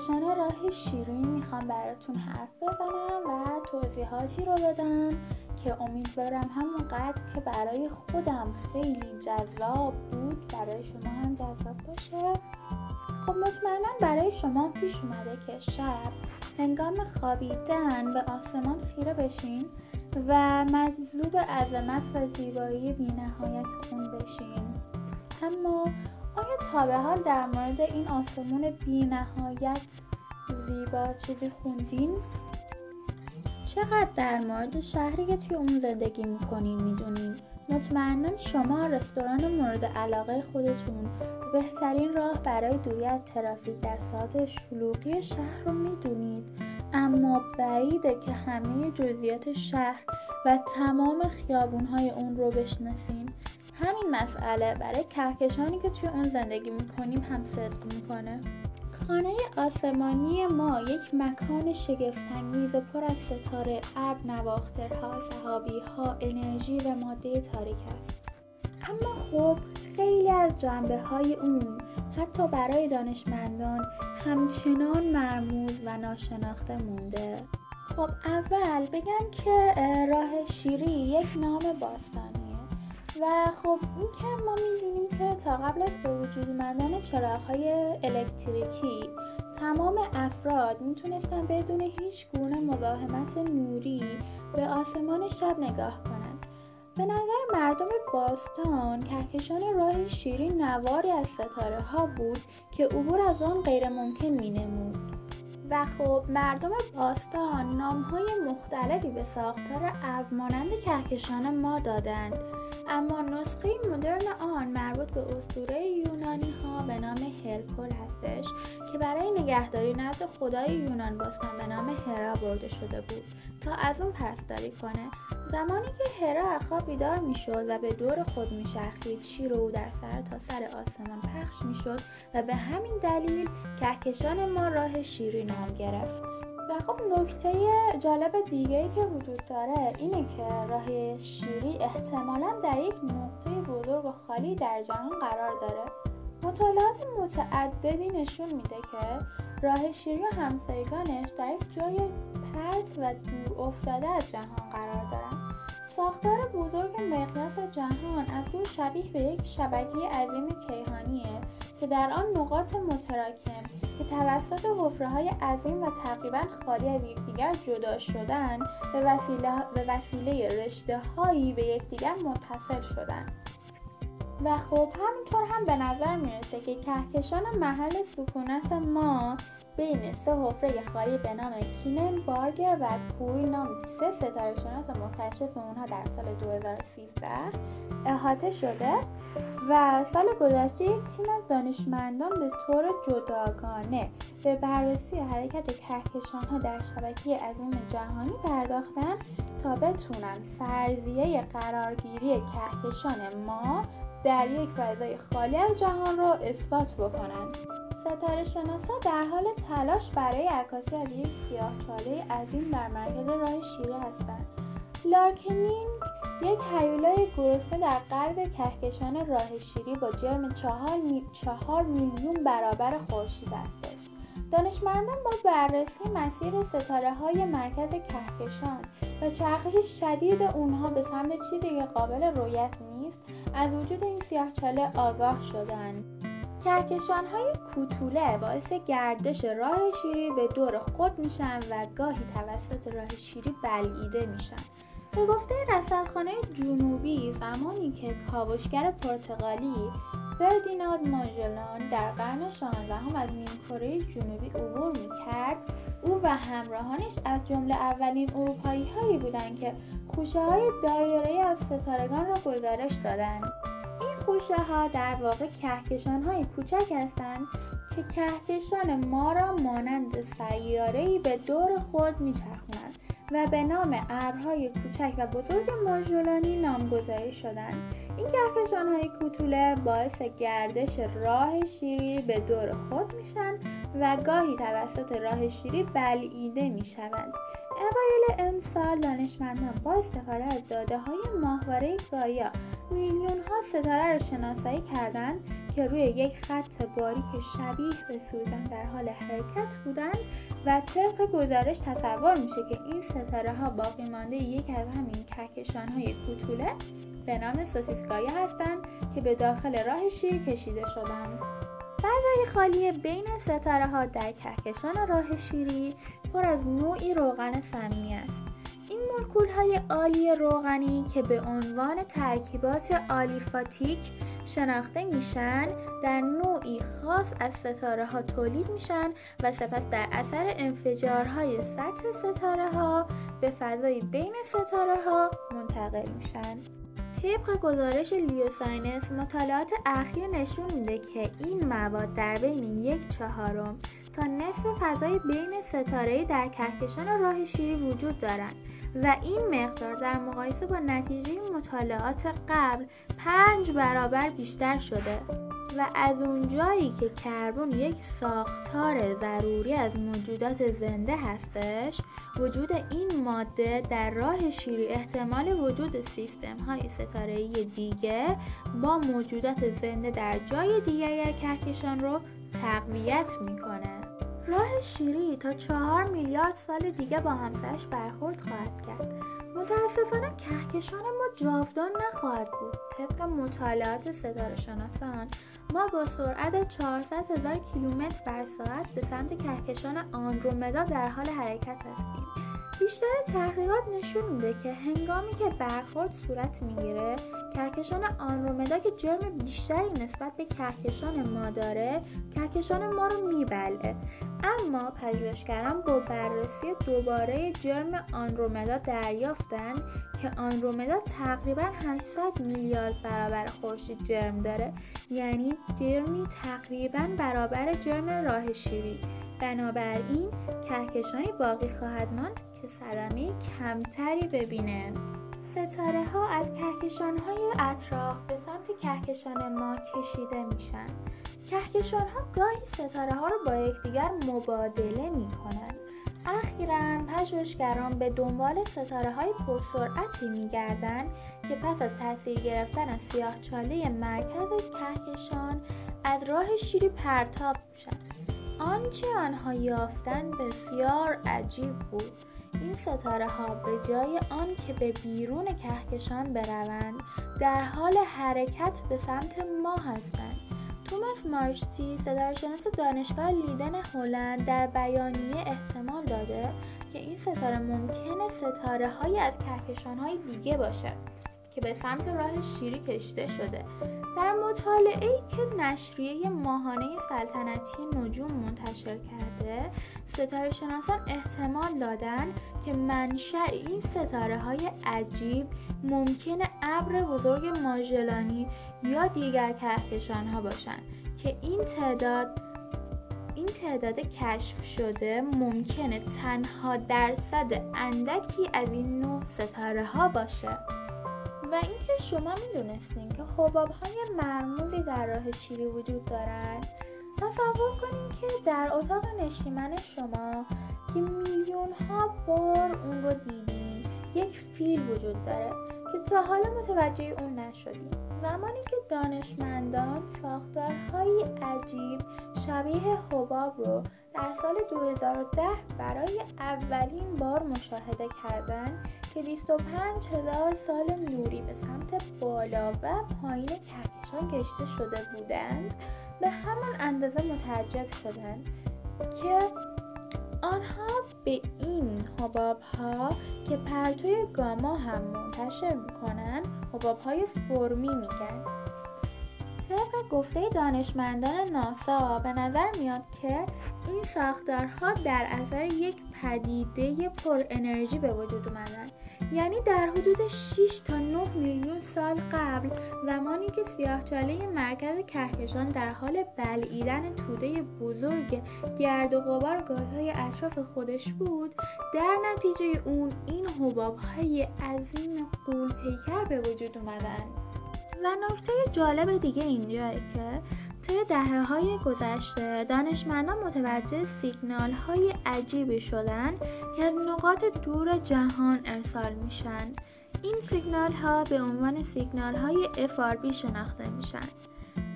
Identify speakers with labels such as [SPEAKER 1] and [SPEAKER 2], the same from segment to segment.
[SPEAKER 1] کهکشان راه شیرین می‌خوام براتون حرف بزنم و توضیحاتی رو بدم که امیدوارم همونقدر که برای خودم خیلی جذاب بود برای شما هم جذاب باشه. خب مطمئنا برای شما پیش اومده که شب هنگام خوابیدن به آسمان خیره بشین و مجذوب عظمت و زیبایی بینهایت اون بشین. اما آیا تا به حال در مورد این آسمون بی نهایت زیبا چیزی خوندین؟ چقدر در مورد شهری که توی اون زندگی می‌کنین می‌دونین؟ مطمئنا شما رستوران مورد علاقه خودتون بهترین راه برای دوری از ترافیک در ساعت شلوغی شهر رو می‌دونید اما بعیده که همه جزئیات شهر و تمام خیابونهای اون رو بشناسین همین مسئله برای کهکشانی که توی اون زندگی می‌کنیم هم صدق می‌کنه. خانه آسمانی ما یک مکان شگفتانگیز و پر از ستاره ابر نواخترها ها انرژی و ماده تاریک است. اما خب خیلی از جنبه های اون حتی برای دانشمندان همچنان مرموز و ناشناخته مونده. خب اول بگم که راه شیری یک نام باستانی و خب این که ما می‌دونیم که تا قبل از به وجود اومدن چراغهای الکتریکی تمام افراد می‌تونستن بدون هیچ گونه مزاحمت نوری به آسمان شب نگاه کنند به نظر مردم باستان کهکشان راه شیرین نواری از ستاره ها بود که عبور از آن غیر ممکن می نمود. و خب مردم باستان نام های مختلفی به ساختار ابر مانند کهکشان ما دادند اما نسخه مدرن آن مربوط به اسطوره یونانی ها به نام هرکول هستش که برای نگهداری نزد خدای یونان باستان به نام هرا برده شده بود تا از اون پرستاری کنه. زمانی که هرا خواب بیدار می‌شد و به دور خود میچرخید شیر او در سر تا سر آسمان پخش می‌شد و به همین دلیل کهکشان ما راه شیری نام گرفت. و خب نکته جالب دیگه ای که وجود داره اینه که راه شیری احتمالا در یک نقطه بزرگ و خالی در جهان قرار داره. مطالعات متعددی نشون میده که راه شیری و همسایگانش در یک جای پرت و دور افتاده از جهان قرار دارن. ساختار بزرگ مقیاس جهان از دور شبیه به یک شبکه عظیم کیهانیه که در آن نقاط متراکم که توسط حفره های عظیم و تقریبا خالی از یکدیگر جدا شدن به وسیله, به وسیله رشته هایی به یکدیگر متصل شدن و خب همینطور هم به نظر می‌رسه که کهکشان محل سکونت ما بین سه حفره خالی به نام کینن بارگر و کوی نام سه ستاره شناس مکتشف اونها در سال 2013 احاطه شده و سال گذشته یک تیم از دانشمندان به طور جداگانه به بررسی حرکت کهکشان ها در شبکه عظیم جهانی پرداختن تا بتونن فرضیه قرارگیری کهکشان ما در یک فضای خالی از جهان را اثبات بکنند ستاره شناسا در حال تلاش برای عکاسی از یک سیاهچاله عظیم در مرکز راه شیری هستند. لارکنینگ یک هیولای گرسنه در قلب کهکشان راه شیری با جرم چهار, می... چهار میلیون برابر خورشید است. دانشمندان با بررسی مسیر ستاره های مرکز کهکشان و چرخش شدید اونها به سمت چیزی که قابل رویت نیست از وجود این سیاهچاله آگاه شدند. کهکشان های کوتوله باعث گردش راه شیری به دور خود میشن و گاهی توسط راه شیری بلعیده میشن. به گفته رصدخانه جنوبی زمانی که کاوشگر پرتغالی فردیناند ماژلان در قرن 16 هم از نیمکره جنوبی عبور می‌کرد او و همراهانش از جمله اولین اروپایی هایی بودند که خوشه های دایره از ستارگان را گزارش دادند. خوشه ها در واقع کهکشان های کوچک هستند که کهکشان ما را مانند سیاره‌ای به دور خود میچرخونند و به نام ابرهای کوچک و بزرگ ماژولانی نامگذاری شدند این کهکشان های کوتوله باعث گردش راه شیری به دور خود میشن و گاهی توسط راه شیری بلعیده می‌شوند. اوایل امسال دانشمندان با استفاده از داده های ماهواره گایا میلیون ها ستاره رو شناسایی کردند که روی یک خط باریک شبیه به سوزن در حال حرکت بودند و طبق گزارش تصور میشه که این ستاره ها باقی مانده یک از همین کهکشان های کوتوله به نام سوسیسکایا هستند که به داخل راه شیر کشیده شدند. فضای خالی بین ستاره ها در کهکشان راه شیری پر از نوعی روغن سمی است. این مولکول های عالی روغنی که به عنوان ترکیبات آلیفاتیک شناخته میشن در نوعی خاص از ستاره ها تولید میشن و سپس در اثر انفجارهای سطح ستاره ها به فضای بین ستاره ها منتقل میشن طبق گزارش لیوساینس مطالعات اخیر نشون میده که این مواد در بین یک چهارم تا نصف فضای بین ستاره در کهکشان راه شیری وجود دارند و این مقدار در مقایسه با نتیجه مطالعات قبل پنج برابر بیشتر شده. و از اونجایی که کربن یک ساختار ضروری از موجودات زنده هستش وجود این ماده در راه شیری احتمال وجود سیستم های ستاره دیگه با موجودات زنده در جای دیگر کهکشان رو تقویت می‌کنه. راه شیری تا چهار میلیارد سال دیگه با همسرش برخورد خواهد کرد. متاسفانه کهکشان ما جاودان نخواهد بود. طبق مطالعات ستاره شناسان ما با سرعت 400 هزار کیلومتر بر ساعت به سمت کهکشان آندرومدا در حال حرکت هستیم. بیشتر تحقیقات نشون میده که هنگامی که برخورد صورت می‌گیره کهکشان آندرومدا که جرم بیشتری نسبت به کهکشان ما داره کهکشان ما رو میبلعه. اما پژوهشگران با بررسی دوباره جرم آندرومدا دریافتن که آندرومدا تقریبا 800 میلیارد برابر خورشید جرم داره یعنی جرمی تقریبا برابر جرم راه شیری. بنابراین کهکشانی باقی خواهد ماند که صدمه کمتری ببینه. ستاره ها از کهکشان های اطراف به سمت کهکشان ما کشیده میشن. کهکشان ها گاهی ستاره ها رو با یکدیگر مبادله می کنند. اخیرا پژوهشگران به دنبال ستاره های پرسرعتی می گردن که پس از تاثیر گرفتن از سیاهچاله مرکز کهکشان از راه شیری پرتاب میشن آنچه آنها یافتن بسیار عجیب بود. این ستاره ها به جای آن که به بیرون کهکشان بروند در حال حرکت به سمت ما هستند. توماس مارشتی ستارهشناس دانشگاه لیدن هلند در بیانیه احتمال داده که این ستاره ممکنه ستاره های از کهکشان های دیگه باشه که به سمت راه شیری کشیده شده. در مطالعه ای که نشریه ماهانه سلطنتی نجوم منتشر کرده ستاره شناسان احتمال دادن که منشأ این ستاره های عجیب ممکنه ابر بزرگ ماژلانی یا دیگر کهکشان ها باشند که این تعداد این تعداد کشف شده ممکنه تنها درصد اندکی از این نوع ستاره ها باشه. و اینکه شما می‌دونستین که حباب های مرموزی در راه شیری وجود دارند تصور کنیم که در اتاق نشیمن شما که میلیون ها بار اون رو دیدین یک فیل وجود داره که تا حالا متوجه اون نشدیم زمانی که دانشمندان ساختارهایی عجیب شبیه حباب رو در سال 2010 برای اولین بار مشاهده کردند که 25 هزار سال نوری به سمت بالا و پایین کهکشان کشته شده بودند. به همان اندازه متعجب شدند که آنها به این حباب ها که پرتوی گاما هم منتشر می‌کنن حباب های فرمی میگن. طبق گفته دانشمندان ناسا به نظر میاد که این ساختارها در اثر یک پدیده پر انرژی به وجود اومدن. یعنی در حدود 6 تا 9 میلیون سال قبل زمانی که سیاهچاله مرکز کهکشان در حال بلعیدن توده بزرگ گرد و غبار گازهای اطراف خودش بود در نتیجه اون این حباب های عظیم قول پیکر به وجود اومدن. و نکته جالب دیگه اینجاه که طی دهه های گذشته دانشمندان متوجه سیگنال های عجیبی شدن که از نقاط دور جهان ارسال میشن. این سیگنال ها به عنوان سیگنال های FRB شناخته میشن.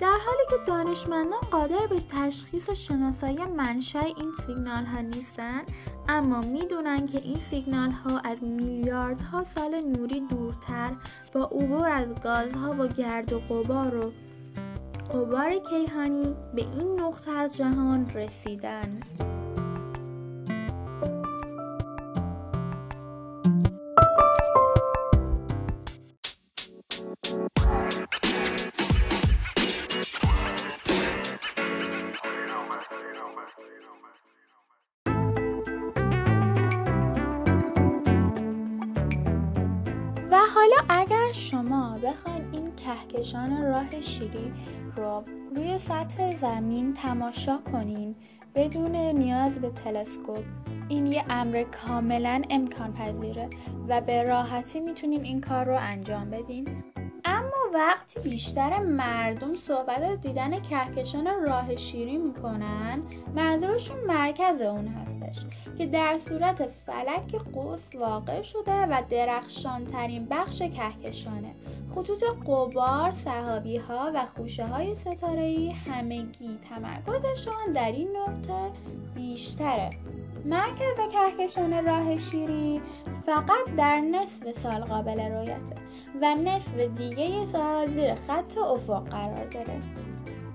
[SPEAKER 1] در حالی که دانشمندان قادر به تشخیص و شناسایی منشأ این سیگنال ها نیستند اما می‌دونن که این سیگنال ها از میلیاردها سال نوری دورتر با عبور از گازها و گرد و غبار و غبار کیهانی به این نقطه از جهان رسیدن. کهکشان راه شیری رو روی سطح زمین تماشا کنین بدون نیاز به تلسکوپ این یه امر کاملا امکان پذیره و به راحتی می‌تونین این کار رو انجام بدین اما وقتی بیشتر مردم صحبت از دیدن کهکشان راه شیری می‌کنن منظورشون مرکز اون هستش که در صورت فلک قوس واقع شده و درخشان ترین بخش کهکشانه. خطوط قبار، صحابی ها و خوشه های ستاره ای همگی تمرکزشان در این نقطه بیشتره. مرکز کهکشان راه شیری فقط در نصف سال قابل رویته و نصف دیگه سال زیر خط افق قرار داره.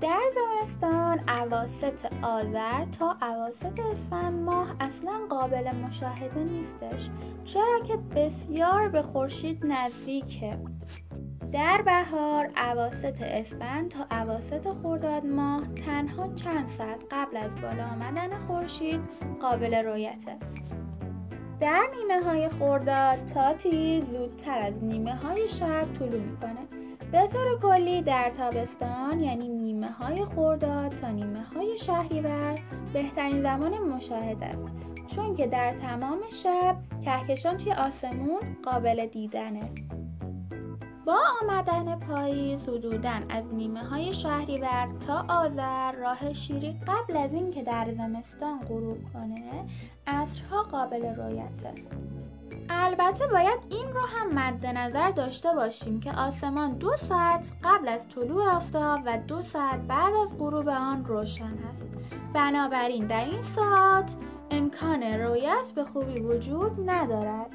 [SPEAKER 1] در زمستان اواسط آذر تا اواسط اسفند ماه اصلا قابل مشاهده نیستش چرا که بسیار به خورشید نزدیکه. در بهار اواسط اسفند تا اواسط خرداد ماه تنها چند ساعت قبل از بالا آمدن خورشید قابل رویته در نیمه های خورداد تا تیر زودتر از نیمه های شب طلوع می‌کنه. به طور کلی در تابستان یعنی نیمه های خورداد تا نیمه های شهریور بهترین زمان مشاهده است. چون که در تمام شب کهکشان توی آسمون قابل دیدنه. با آمدن پاییز حدوداً از نیمه های شهریور تا آذر راه شیری قبل از اینکه در زمستان غروب کنه عصرها قابل رویته البته باید این رو هم مد نظر داشته باشیم که آسمان دو ساعت قبل از طلوع آفتاب و دو ساعت بعد از غروب آن روشن است. بنابراین در این ساعت امکان رویت به خوبی وجود ندارد.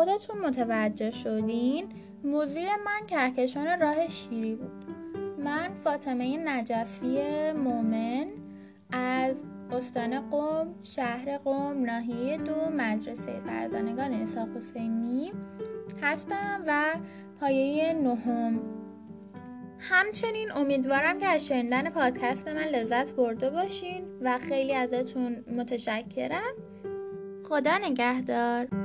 [SPEAKER 1] خودتون متوجه شدین؟ موضوع من کهکشان راه شیری بود. من فاطمه نجفی مومن از استان قم شهر قم ناحیه دو مدرسه فرزانگان اسحاق حسینی هستم و پایه نهم. همچنین امیدوارم که از شنیدن پادکست من لذت برده باشین و خیلی ازتون متشکرم. خدا نگهدار.